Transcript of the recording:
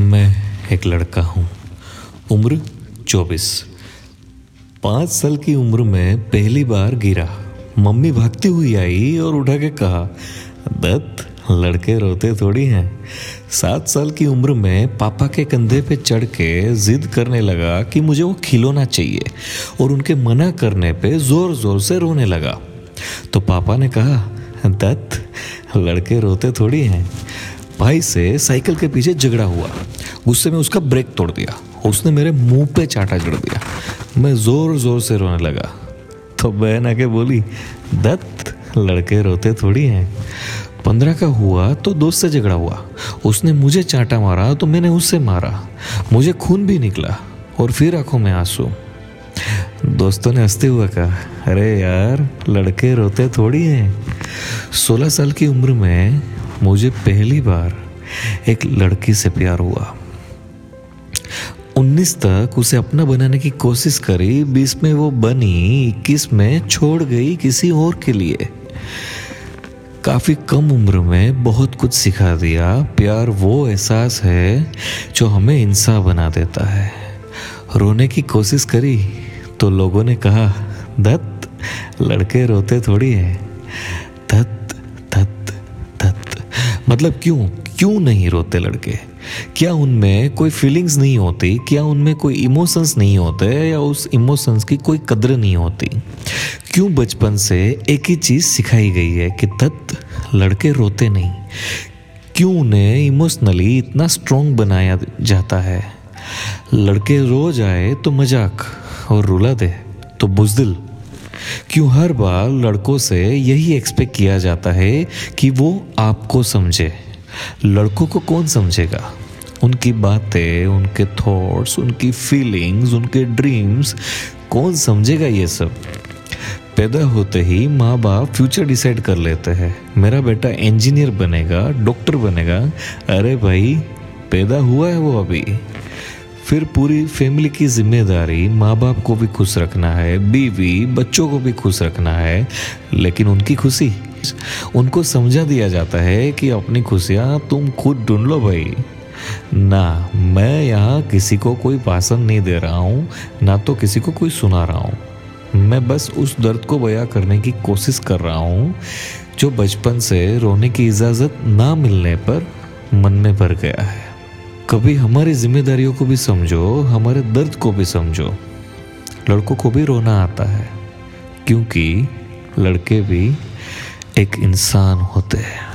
मैं एक लड़का हूँ। उम्र चौबीस। पाँच साल की उम्र में पहली बार गिरा। मम्मी भागती हुई आई और उठा के कहा, दत्त, लड़के रोते थोड़ी हैं। सात साल की उम्र में पापा के कंधे पे चढ़ के जिद करने लगा कि मुझे वो खिलौना चाहिए और उनके मना करने पे ज़ोर ज़ोर से रोने लगा। तो पापा ने कहा, दत्त, लड़के रोते थोड़ी हैं। भाई से साइकिल के पीछे झगड़ा हुआ। गुस्से में उसका ब्रेक तोड़ दिया। उसने मेरे मुँह पे चाटा जड़ दिया। मैं ज़ोर ज़ोर से रोने लगा। तो बहन आके बोली, दत्त, लड़के रोते थोड़ी हैं। पंद्रह का हुआ तो दोस्त से झगड़ा हुआ। उसने मुझे चाटा मारा तो मैंने उससे मारा। मुझे खून भी निकला और फिर आँखों में आँसू। दोस्तों ने हँसते हुए कहा, अरे यार, लड़के रोते थोड़ी हैं। सोलह साल की उम्र में मुझे पहली बार एक लड़की से प्यार हुआ। उन्नीस तक उसे अपना बनाने की कोशिश करी, बीस में वो बनी, इक्कीस में छोड़ गई किसी और के लिए। काफ़ी कम उम्र में बहुत कुछ सिखा दिया। प्यार वो एहसास है जो हमें इंसान बना देता है। रोने की कोशिश करी तो लोगों ने कहा, दत्त, लड़के रोते थोड़ी है। मतलब क्यों? क्यों नहीं रोते लड़के? क्या उनमें कोई फीलिंग्स नहीं होती? क्या उनमें कोई इमोशंस नहीं होते? या उस इमोशंस की कोई कदर नहीं होती? क्यों बचपन से एक ही चीज़ सिखाई गई है कि तत् लड़के रोते नहीं? क्यों उन्हें इमोशनली इतना स्ट्रोंग बनाया जाता है? लड़के रो जाए तो मज़ाक और रुला दे तो बुजदिल। क्यों हर बार लड़कों से यही एक्सपेक्ट किया जाता है कि वो आपको समझे। लड़कों को कौन समझेगा? उनकी बातें, उनके थॉट्स उनकी फीलिंग्स उनके ड्रीम्स कौन समझेगा ये सब? पैदा होते ही माँ बाप फ्यूचर डिसाइड कर लेते हैं। मेरा बेटा इंजीनियर बनेगा डॉक्टर बनेगा। अरे भाई, पैदा हुआ है वो अभी। फिर पूरी फैमिली की ज़िम्मेदारी माँ बाप को भी खुश रखना है, बीवी, बच्चों को भी खुश रखना है, लेकिन उनकी खुशी। उनको समझा दिया जाता है कि अपनी खुशियाँ तुम खुद ढूंढ लो भाई। ना, मैं यहाँ किसी को कोई भाषण नहीं दे रहा हूँ, ना तो किसी को कोई सुना रहा हूँ। मैं बस उस दर्द को बयां करने की कोशिश कर रहा हूँ, जो बचपन से रोने की इजाज़त ना मिलने पर मन में भर गया है। कभी हमारी जिम्मेदारियों को भी समझो, हमारे दर्द को भी समझो। लड़कों को भी रोना आता है, क्योंकि लड़के भी एक इंसान होते हैं।